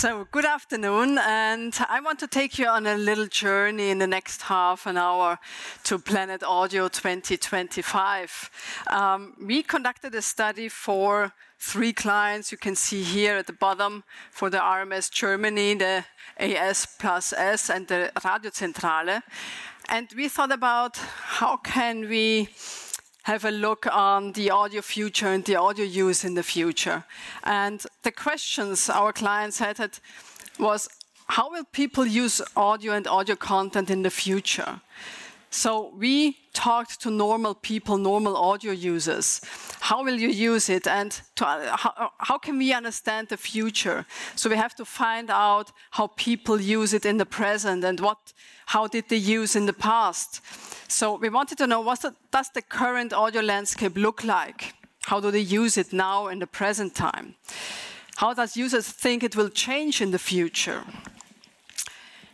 So, good afternoon, and I want to take you on a little journey in the next half an hour to Planet Audio 2025. Um, we conducted a study for three clients you can see here at the bottom for the RMS Germany, the AS plus S, and the Radiozentrale. And we thought about how can we have a look on the audio future and the audio use in the future. And the questions our clients had was how will people use audio and audio content in the future? So we talked to normal people, normal audio users. How will you use it, and to, uh, how, how, can we understand the future? So we have to find out how people use it in the present and what, how did they use in the past. So we wanted to know what does the current audio landscape look like? How do they use it now in the present time? How does users think it will change in the future?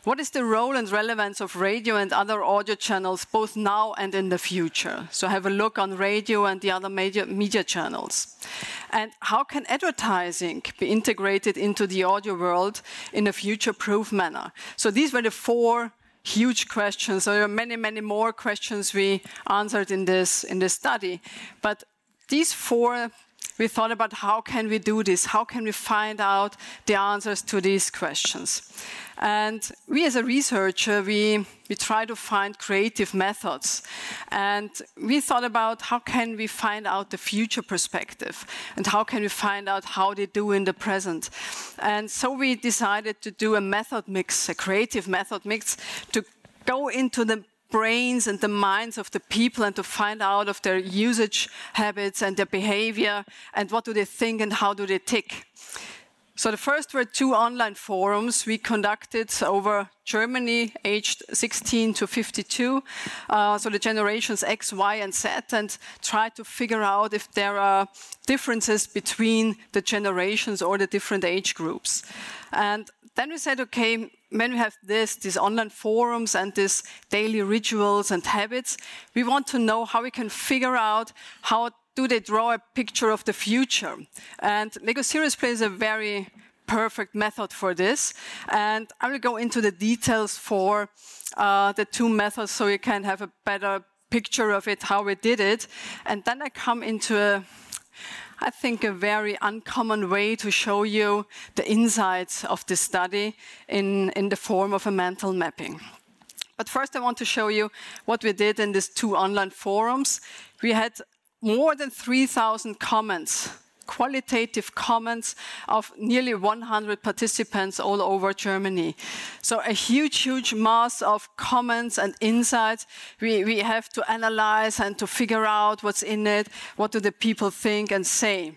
What is the role and relevance of radio and other audio channels both now and in the future? So have a look on radio and the other media, media channels. And how can advertising be integrated into the audio world in a future-proof manner? So these were the four huge questions. There are many, many more questions we answered in this, in this study. But these four we thought about how can we do this? How can we find out the answers to these questions? And we as a researcher, we, we try to find creative methods. And we thought about how can we find out the future perspective and how can we find out how they do in the present. And so we decided to do a method mix, a creative method mix to go into the brains and the minds of the people and to find out of their usage habits and their behavior and what do they think and how do they tick. So the first were two online forums we conducted over Germany, aged 16 to 52, uh, so the generations X, Y, and Z, and tried to figure out if there are differences between the generations or the different age groups. And then we said, okay, when we have this, these online forums and these daily rituals and habits, we want to know how we can figure out how do they draw a picture of the future. And Lego Serious Play is a very perfect method for this. And I will go into the details for uh, the two methods so you can have a better picture of it, how we did it. And then I come into a I think, a very uncommon way to show you the insights of this study in, in the form of a mental mapping. But first, I want to show you what we did in these two online forums. We had more than 3,000 comments qualitative comments of nearly 100 participants all over Germany. So a huge, huge mass of comments and insights we, we have to analyze and to figure out what's in it, what do the people think and say.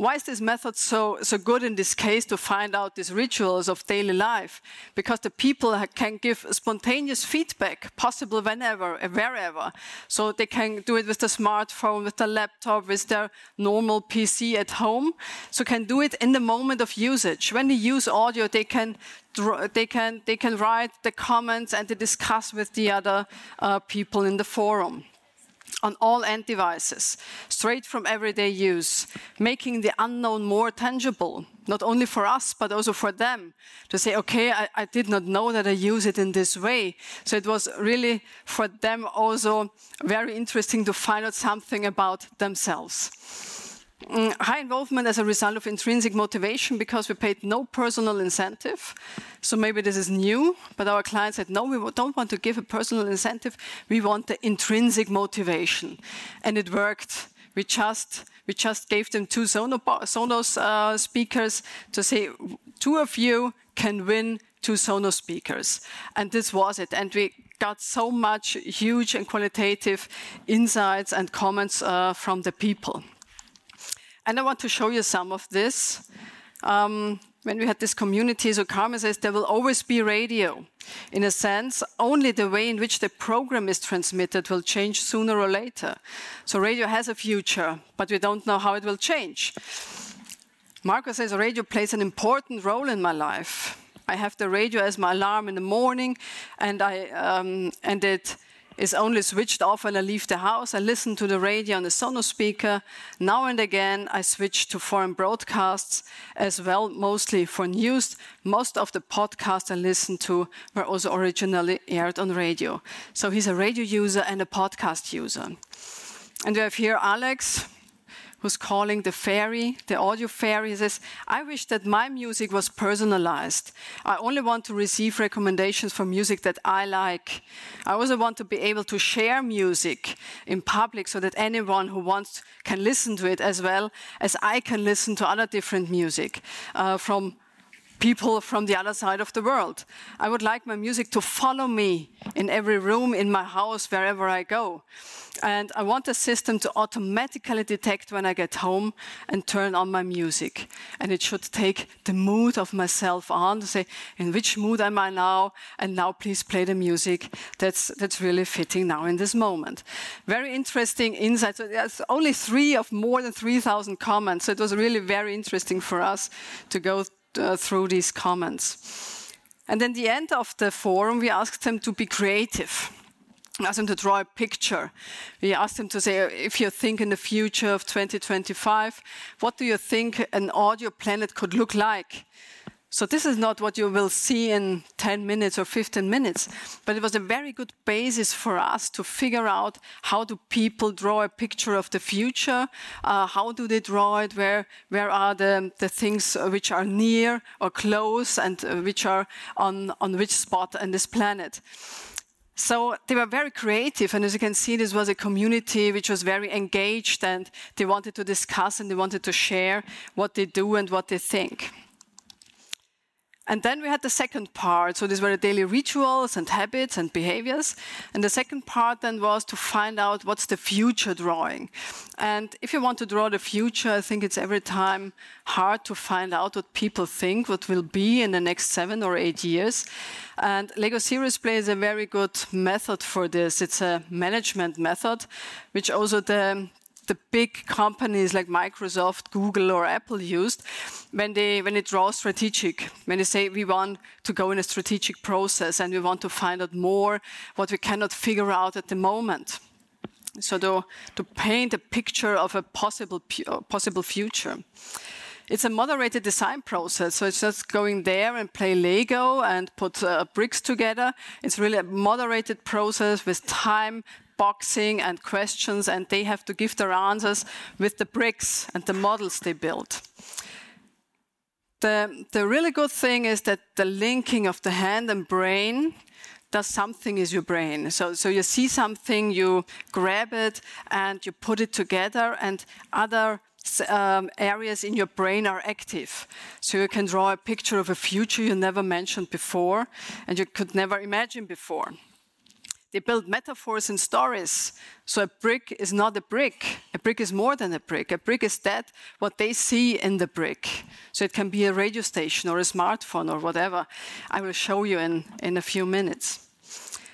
Why is this method so, so good in this case to find out these rituals of daily life? Because the people can give spontaneous feedback, possible whenever, wherever. So they can do it with the smartphone, with the laptop, with their normal PC at home. So can do it in the moment of usage. When they use audio, they can they can they can write the comments and they discuss with the other uh, people in the forum on all end devices, straight from everyday use, making the unknown more tangible, not only for us, but also for them, to say, okay, I, I, did not know that I use it in this way. So it was really for them also very interesting to find out something about themselves. Mm, high involvement as a result of intrinsic motivation because we paid no personal incentive. So maybe this is new, but our client said, no, we don't want to give a personal incentive. We want the intrinsic motivation. And it worked. We just, we just gave them two Sonos uh, speakers to say, two of you can win two Sonos speakers. And this was it. And we got so much huge and qualitative insights and comments uh, from the people. And I want to show you some of this. Um, when we had this community, so Carmen says there will always be radio. In a sense, only the way in which the program is transmitted will change sooner or later. So radio has a future, but we don't know how it will change. Marco says radio plays an important role in my life. I have the radio as my alarm in the morning, and I um, and it is only switched off when I leave the house. I listen to the radio on the Sonos speaker. Now and again, I switch to foreign broadcasts as well, mostly for news. Most of the podcasts I listen to were also originally aired on radio. So he's a radio user and a podcast user. And we have here Alex, who's calling the fairy, the audio fairy, says, I wish that my music was personalized. I only want to receive recommendations for music that I like. I also want to be able to share music in public so that anyone who wants can listen to it as well as I can listen to other different music uh, from people from the other side of the world. I would like my music to follow me in every room in my house, wherever I go. And I want the system to automatically detect when I get home and turn on my music. And it should take the mood of myself on to say, in which mood am I now? And now please play the music that's, that's really fitting now in this moment. Very interesting insight. So there's only three of more than 3,000 comments. So it was really very interesting for us to go uh, through these comments. And then the end of the forum, we asked them to be creative. We asked them to draw a picture. We asked them to say, if you think in the future of 2025, what do you think an audio planet could look like? So this is not what you will see in 10 minutes or 15 minutes, but it was a very good basis for us to figure out how do people draw a picture of the future, uh, how do they draw it, where, where are the, the things which are near or close and uh, which are on, on which spot on this planet. So they were very creative, and as you can see, this was a community which was very engaged, and they wanted to discuss and they wanted to share what they do and what they think. And then we had the second part. So these were the daily rituals and habits and behaviors. And the second part then was to find out what's the future drawing. And if you want to draw the future, I think it's every time hard to find out what people think, what will be in the next seven or eight years. And Lego Serious Play is a very good method for this. It's a management method, which also the, the big companies like Microsoft, Google, or Apple used when they when they draw strategic, when they say we want to go in a strategic process and we want to find out more what we cannot figure out at the moment. So to, to paint a picture of a possible uh, possible future. It's a moderated design process, so it's just going there and play Lego and put uh, bricks together. It's really a moderated process with time, boxing and questions, and they have to give their answers with the bricks and the models they build. The, the really good thing is that the linking of the hand and brain does something is your brain. So, so you see something, you grab it, and you put it together, and other um, areas in your brain are active. So you can draw a picture of a future you never mentioned before, and you could never imagine before. They build metaphors and stories. So a brick is not a brick. A brick is more than a brick. A brick is that what they see in the brick. So it can be a radio station or a smartphone or whatever. I will show you in, in a few minutes.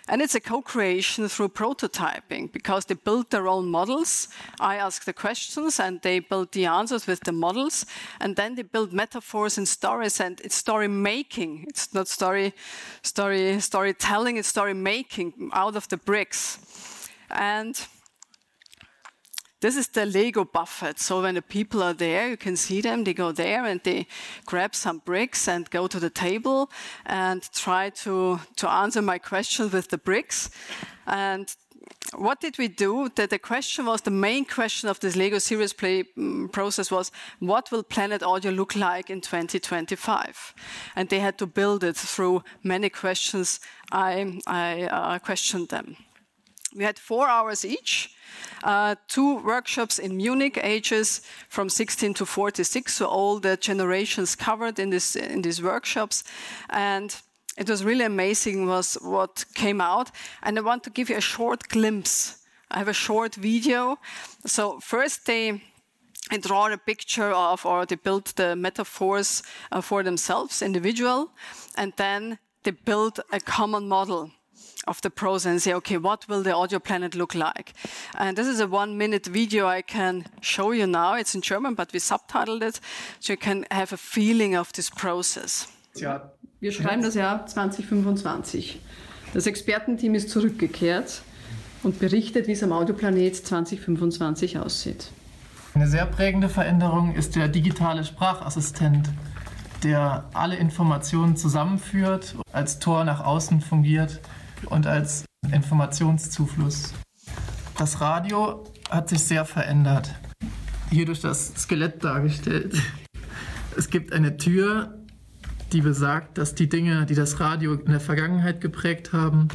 And it's a co-creation through prototyping because they build their own models. I ask the questions and they build the answers with the models. And then they build metaphors and stories and it's story making. It's not story, story, storytelling, it's story making out of the bricks. And this is the Lego buffet. So when the people are there, you can see them. They go there and they grab some bricks and go to the table and try to, to answer my question with the bricks. And what did we do? That the question was the main question of this Lego Serious Play um, process was what will Planet Audio look like in 2025? And they had to build it through many questions. I, I uh, questioned them. We had four hours each uh, two workshops in Munich, ages from 16 to 46, so all the generations covered in, this, in these workshops. And it was really amazing was what came out. And I want to give you a short glimpse. I have a short video. So first they draw a picture of, or they build the metaphors uh, for themselves, individual, and then they build a common model of the pros and say, okay, what will the audio planet look like? And this is a one minute video I can show you now. It's in German, but we subtitled it, so you can have a feeling of this process. Ja, wir schreiben das Jahr 2025. Das Expertenteam ist zurückgekehrt. und berichtet, wie es am Audioplanet 2025 aussieht. Eine sehr prägende Veränderung ist der digitale Sprachassistent, der alle Informationen zusammenführt, als Tor nach außen fungiert und als Informationszufluss. Das Radio hat sich sehr verändert. Hier durch das Skelett dargestellt. Es gibt eine Tür, die besagt, dass die Dinge, die das Radio in der Vergangenheit geprägt haben,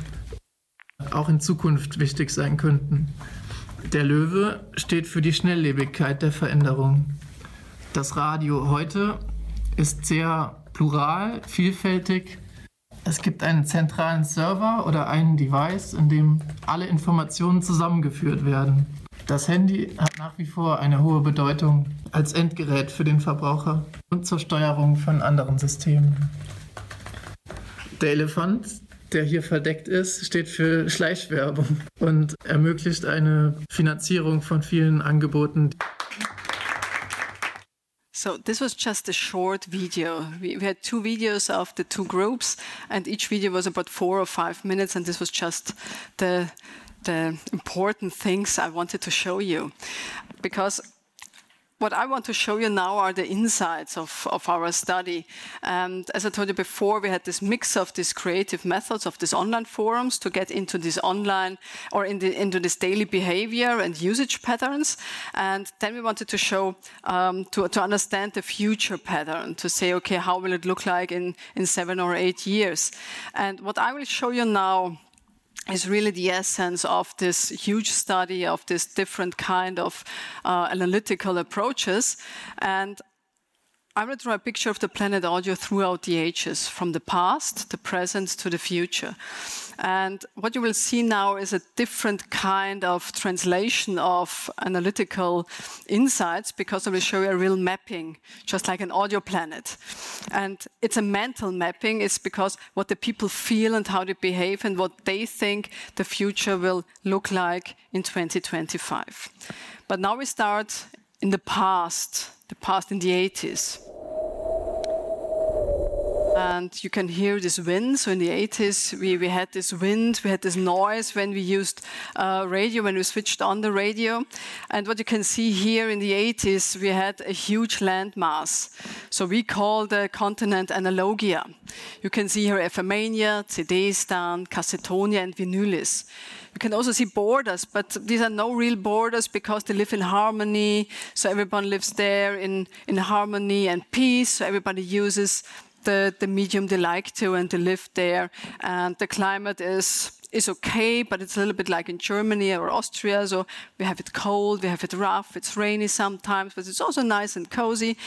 auch in Zukunft wichtig sein könnten. Der Löwe steht für die Schnelllebigkeit der Veränderung. Das Radio heute ist sehr plural, vielfältig. Es gibt einen zentralen Server oder einen Device, in dem alle Informationen zusammengeführt werden. Das Handy hat nach wie vor eine hohe Bedeutung als Endgerät für den Verbraucher und zur Steuerung von anderen Systemen. Der Elefant, der hier verdeckt ist, steht für Schleichwerbung und ermöglicht eine Finanzierung von vielen Angeboten. So this was just a short video. We, we, had two videos of the two groups, and each video was about four or five minutes, and this was just the the important things I wanted to show you, because what I want to show you now are the insights of, of our study. And as I told you before, we had this mix of these creative methods of these online forums to get into this online or in the, into this daily behavior and usage patterns. And then we wanted to show, um, to, to understand the future pattern, to say, okay, how will it look like in, in seven or eight years? And what I will show you now is really the essence of this huge study of this different kind of uh, analytical approaches. And I will draw a picture of the planet audio throughout the ages, from the past, the present, to the future. And what you will see now is a different kind of translation of analytical insights because I will show you a real mapping, just like an audio planet. And it's a mental mapping, it's because what the people feel and how they behave and what they think the future will look like in 2025. But now we start in the past, the past in the 80s. And you can hear this wind. So in the 80s, we, we had this wind, we had this noise when we used uh, radio, when we switched on the radio. And what you can see here in the 80s, we had a huge landmass. So we call the continent Analogia. You can see here FMania, Cassetonia, and Vinylis. You can also see borders, but these are no real borders because they live in harmony. So everyone lives there in, in harmony and peace. So everybody uses the, the medium they like to and they live there. And the climate is is okay, but it's a little bit like in Germany or Austria. So we have it cold, we have it rough, it's rainy sometimes, but it's also nice and cozy.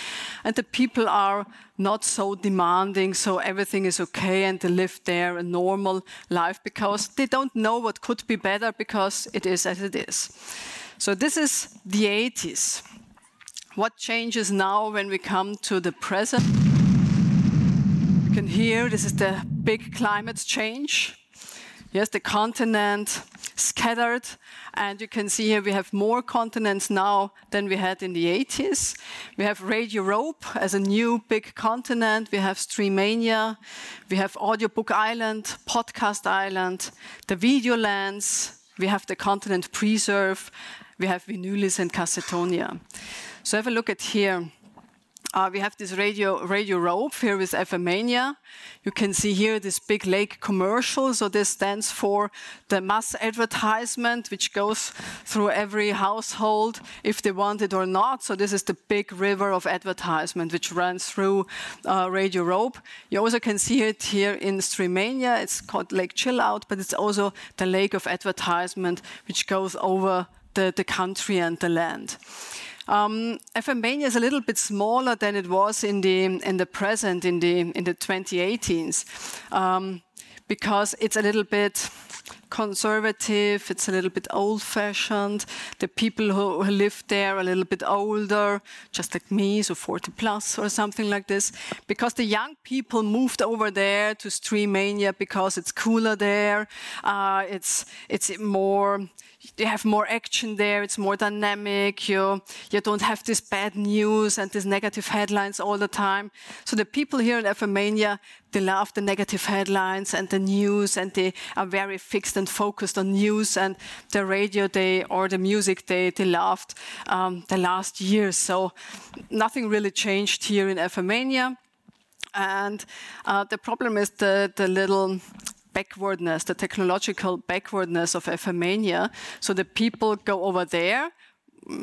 And the people are not so demanding, so everything is okay and they live there a normal life because they don't know what could be better because it is as it is. So this is the 80s. What changes now when we come to the present? Can hear, this is the big climate change. Yes, the continent scattered, and you can see here we have more continents now than we had in the 80s. We have Radio Europe as a new big continent. We have Streamania. We have Audiobook Island, Podcast Island, the Video Lands. We have the continent Preserve. We have Vinylis and Cassetonia. So have a look at here. Uh, we have this radio, radio rope here with FMania. You can see here this big lake commercial. So this stands for the mass advertisement, which goes through every household if they want it or not. So this is the big river of advertisement which runs through uh, Radio Rope. You also can see it here in Streamania. It's called Lake Chill Out, but it's also the lake of advertisement which goes over the, the country and the land. Um, is a little bit smaller than it was in the in the present in the in the 2018s um, because it's a little bit conservative, it's a little bit old fashioned. The people who, live there are a little bit older, just like me, so 40 plus or something like this. Because the young people moved over there to Streamania because it's cooler there, uh, it's, it's more you have more action there. It's more dynamic. You you don't have this bad news and these negative headlines all the time. So the people here in FMania, they love the negative headlines and the news, and they are very fixed and focused on news and the radio they or the music they, they loved um, the last years. So nothing really changed here in FM And uh, the problem is the, the little backwardness, the technological backwardness of FM So the people go over there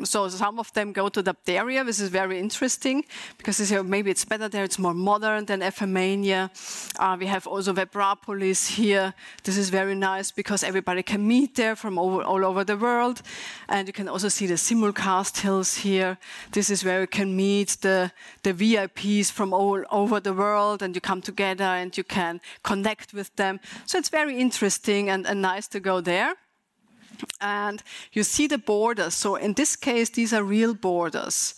so some of them go to Dapteria. This is very interesting because they say maybe it's better there, it's more modern than FMania. Uh, we have also Webrapolis here. This is very nice because everybody can meet there from over, all over the world. And you can also see the simulcast hills here. This is where you can meet the, the VIPs from all over the world and you come together and you can connect with them. So it's very interesting and, and nice to go there and you see the borders. So in this case, these are real borders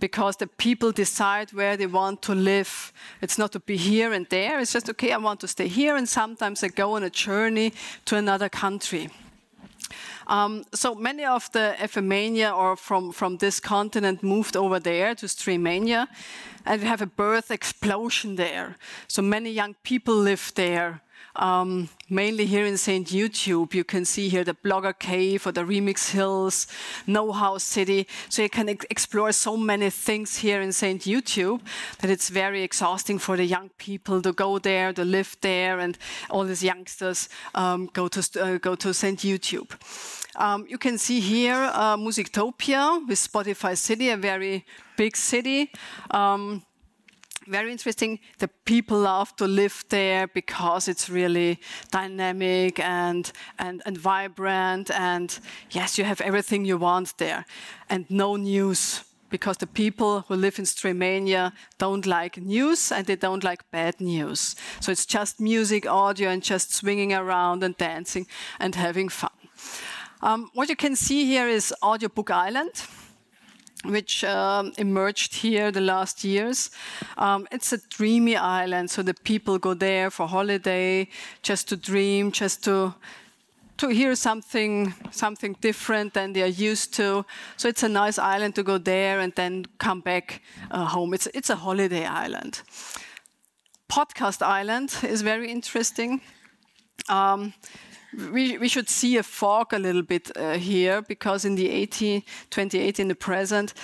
because the people decide where they want to live. It's not to be here and there. It's just, okay, I want to stay here. And sometimes I go on a journey to another country. Um, so many of the FMania or from, from this continent moved over there to Streamania, and we have a birth explosion there. So many young people live there um, mainly here in St. YouTube. You can see here the Blogger Cave or the Remix Hills, Know How City. So you can explore so many things here in St. YouTube that it's very exhausting for the young people to go there, to live there, and all these youngsters um, go to uh, go to St. YouTube. Um, you can see here uh, Musictopia with Spotify City, a very big city. Um, very interesting. The people love to live there because it's really dynamic and, and, and vibrant. And yes, you have everything you want there. And no news because the people who live in Streamania don't like news and they don't like bad news. So it's just music, audio, and just swinging around and dancing and having fun. Um, what you can see here is Audiobook Island which um, emerged here the last years. Um, it's a dreamy island, so the people go there for holiday, just to dream, just to to hear something something different than they are used to. So it's a nice island to go there and then come back uh, home. It's it's a holiday island. Podcast Island is very interesting. Um, we, we should see a fog a little bit uh, here because in the 80, 28, in the present,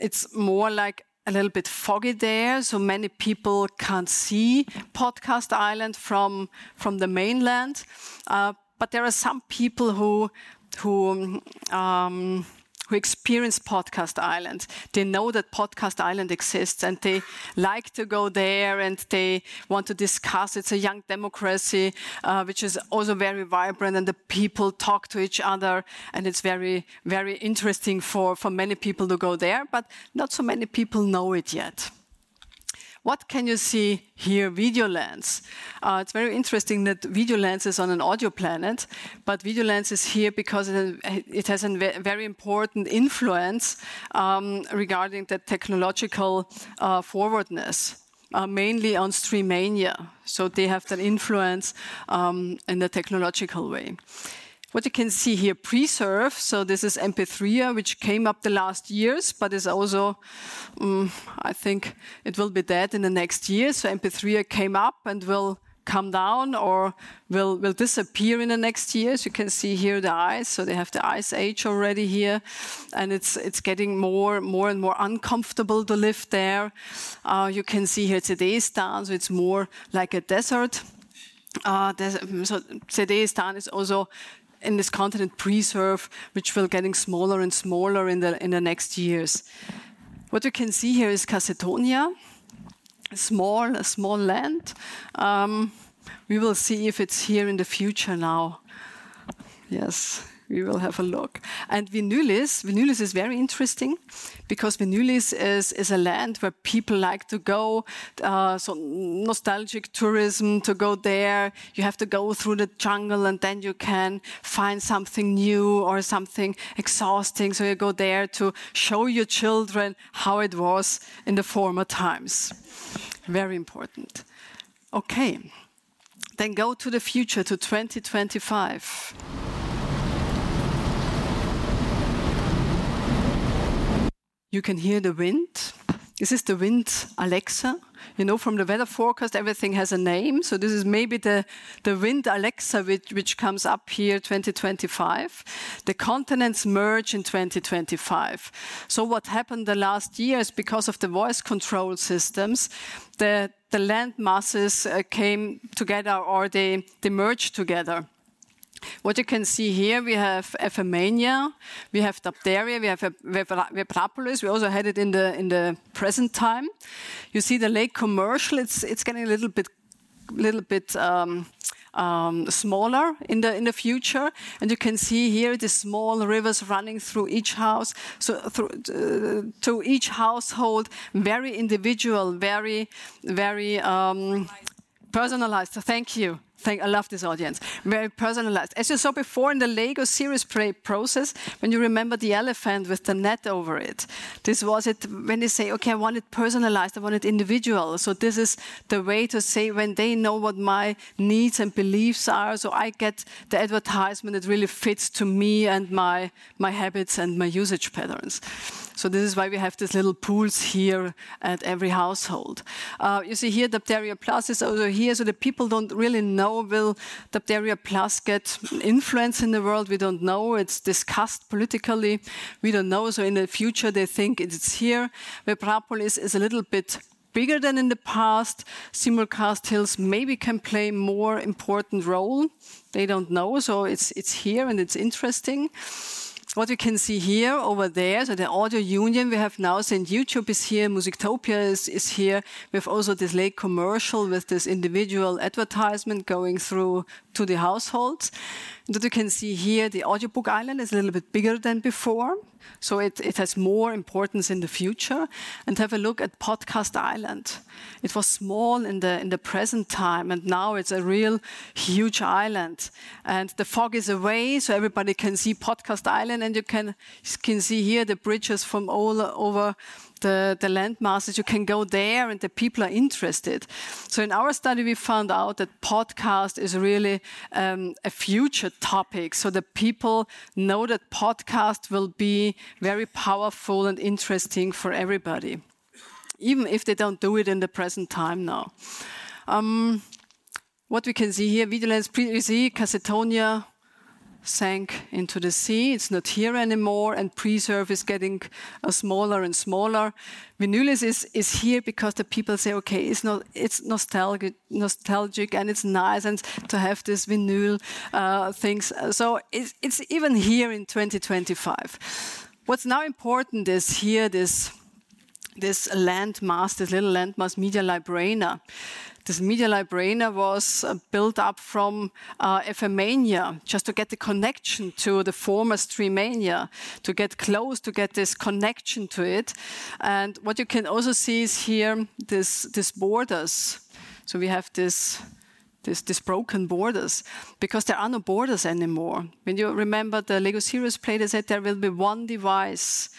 it's more like a little bit foggy there, so many people can't see Podcast Island from from the mainland. Uh, but there are some people who who um, who experience Podcast Island. They know that Podcast Island exists and they like to go there and they want to discuss. It's a young democracy, uh, which is also very vibrant and the people talk to each other and it's very, very interesting for, for many people to go there, but not so many people know it yet. What can you see here? Videolands. Uh, it's very interesting that Videolands is on an audio planet, but Videolands is here because it has a very important influence um, regarding the technological uh, forwardness. Uh, mainly on Streamania, so they have that influence um, in the technological way. What you can see here, Preserve. So this is MP3, which came up the last years, but is also, um, I think it will be dead in the next year. So MP3 came up and will come down or will, will disappear in the next years. You can see here the ice. So they have the ice age already here. And it's, it's getting more, more and more uncomfortable to live there. Uh, you can see here Sedestan. So it's more like a desert. Uh, so Sedestan is also in this continent preserve, which will getting smaller and smaller in the in the next years. What you can see here is Cassetonia, a small, a small land. Um, we will see if it's here in the future now. Yes we will have a look. And Vinylis, Vinylis is very interesting because Vinylis is, is a land where people like to go, uh, so nostalgic tourism to go there. You have to go through the jungle and then you can find something new or something exhausting. So you go there to show your children how it was in the former times. Very important. Okay. Then go to the future, to 2025. You can hear the wind. This is the wind Alexa. you know, from the weather forecast, everything has a name. So this is maybe the, the wind Alexa, which, which comes up here 2025. The continents merge in 2025. So what happened the last years because of the voice control systems, the, the land masses uh, came together or they, they merged together. What you can see here, we have FMania, we have Dapteria, we have Webrapolis. We also had it in the in the present time. You see the lake commercial; it's it's getting a little bit, little bit. Um, um, smaller in the in the future, and you can see here the small rivers running through each house. So through uh, to each household, very individual, very very um, personalized. So thank you. Thank, I love this audience. Very personalized. As you saw before in the Lego Serious Play process, when you remember the elephant with the net over it, this was it when they say, okay, I want it personalized, I want it individual. So this is the way to say when they know what my needs and beliefs are, so I get the advertisement that really fits to me and my, my habits and my usage patterns. So this is why we have these little pools here at every household. Uh, you see here, Dapteria Plus is also here, so the people don't really know will Dapteria Plus get influence in the world. We don't know. It's discussed politically. We don't know. So in the future, they think it's here. Webrapolis is a little bit bigger than in the past. Simulcast Hills maybe can play more important role. They don't know, so it's it's here and it's interesting what we can see here over there, so the audio union we have now, St. YouTube is here, Musictopia is, is here. We have also this late commercial with this individual advertisement going through to the households. And what you can see here, the audiobook island is a little bit bigger than before. So it, has more importance in the future. And have a look at Podcast Island. It was small in the, in the present time, and now it's a real huge island. And the fog is away, so everybody can see Podcast Island, and you can see here the bridges from all over the, the landmasses, you can go there and the people are interested. So in our study, we found out that podcast is really um, a future topic. So the people know that podcast will be very powerful and interesting for everybody, even if they don't do it in the present time now. Um, what we can see here, Videolands, pre Cassetonia, sank into the sea. It's not here anymore, and preserve is getting uh, smaller and smaller. Vinylis is, is here because the people say, okay, it's not it's nostalgic, nostalgic, and it's nice, and to have this vinyl uh, things. So it's, it's even here in 2025. What's now important is here this this landmass, this little landmass Media Librana. This Media Librana was uh, built up from uh, FMania, just to get the connection to the former Streamania, to get close, to get this connection to it. And what you can also see is here this, this borders. So we have this this, this, broken borders because there are no borders anymore. When you remember the Lego Serious Play, they said there will be one device.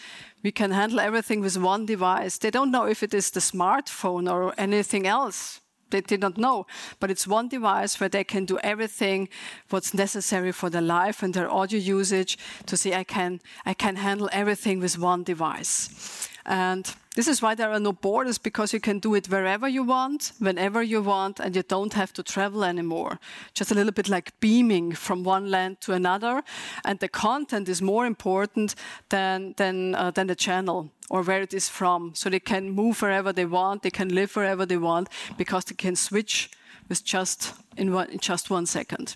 We can handle everything with one device. They don't know if it is the smartphone or anything else they did not know. But it's one device where they can do everything what's necessary for their life and their audio usage to say I can I can handle everything with one device. And this is why there are no borders because you can do it wherever you want, whenever you want, and you don't have to travel anymore. Just a little bit like beaming from one land to another. And the content is more important than, than, uh, than the channel or where it is from. So they can move wherever they want, they can live wherever they want because they can switch with just in, one, in just one second.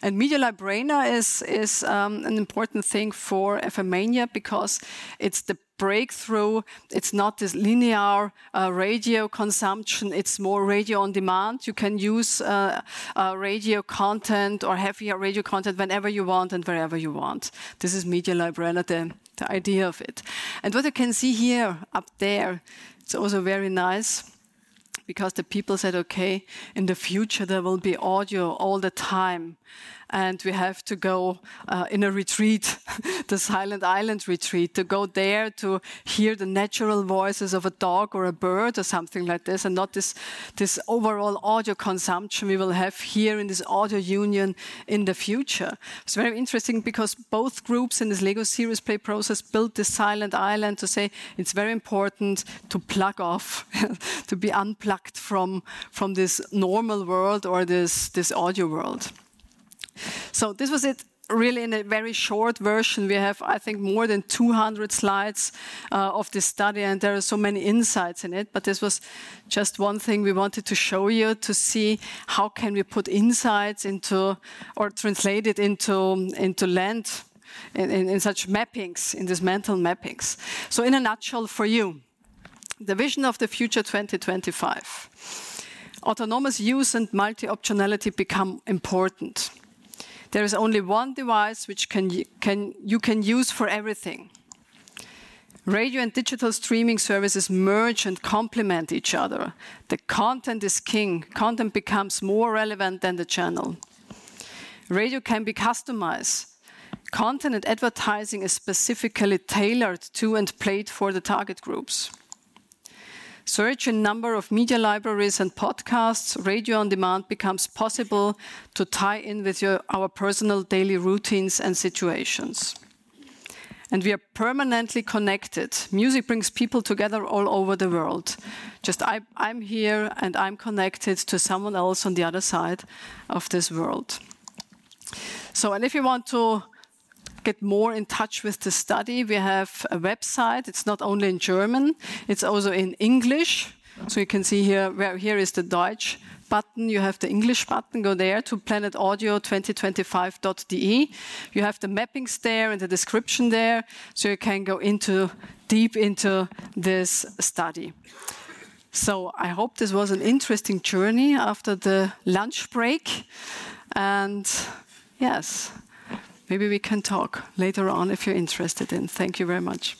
And Media Librana is, is um, an important thing for FMania because it's the breakthrough. It's not this linear uh, radio consumption. It's more radio on demand. You can use uh, uh, radio content or heavier radio content whenever you want and wherever you want. This is Media Librana, the, the idea of it. And what you can see here up there, it's also very nice because the people said, okay, in the future there will be audio all the time. And we have to go uh, in a retreat, the Silent Island retreat, to go there to hear the natural voices of a dog or a bird or something like this, and not this, this overall audio consumption we will have here in this audio union in the future. It's very interesting because both groups in this Lego Serious Play process built this Silent Island to say it's very important to plug off, to be unplugged from, from this normal world or this, this audio world. So this was it really in a very short version. We have, I think, more than 200 slides uh, of this study, and there are so many insights in it. But this was just one thing we wanted to show you to see how can we put insights into or translate it into into land in, in, in such mappings, in these mental mappings. So, in a nutshell, for you, the vision of the future 2025. Autonomous use and multi-optionality become important there is only one device which can, can, you can use for everything. Radio and digital streaming services merge and complement each other. The content is king. Content becomes more relevant than the channel. Radio can be customized. Content and advertising is specifically tailored to and played for the target groups. Search in number of media libraries and podcasts, radio on demand becomes possible to tie in with your, our personal daily routines and situations. And we are permanently connected. Music brings people together all over the world. Just I, I'm here and I'm connected to someone else on the other side of this world. So, and if you want to get more in touch with the study, we have a website. It's not only in German, it's also in English. So you can see here, where here is the Deutsch button. You have the English button. Go there to planetaudio2025.de. You have the mappings there and the description there, so you can go into deep into this study. So I hope this was an interesting journey after the lunch break. And yes, maybe we can talk later on if you're interested in. Thank you very much.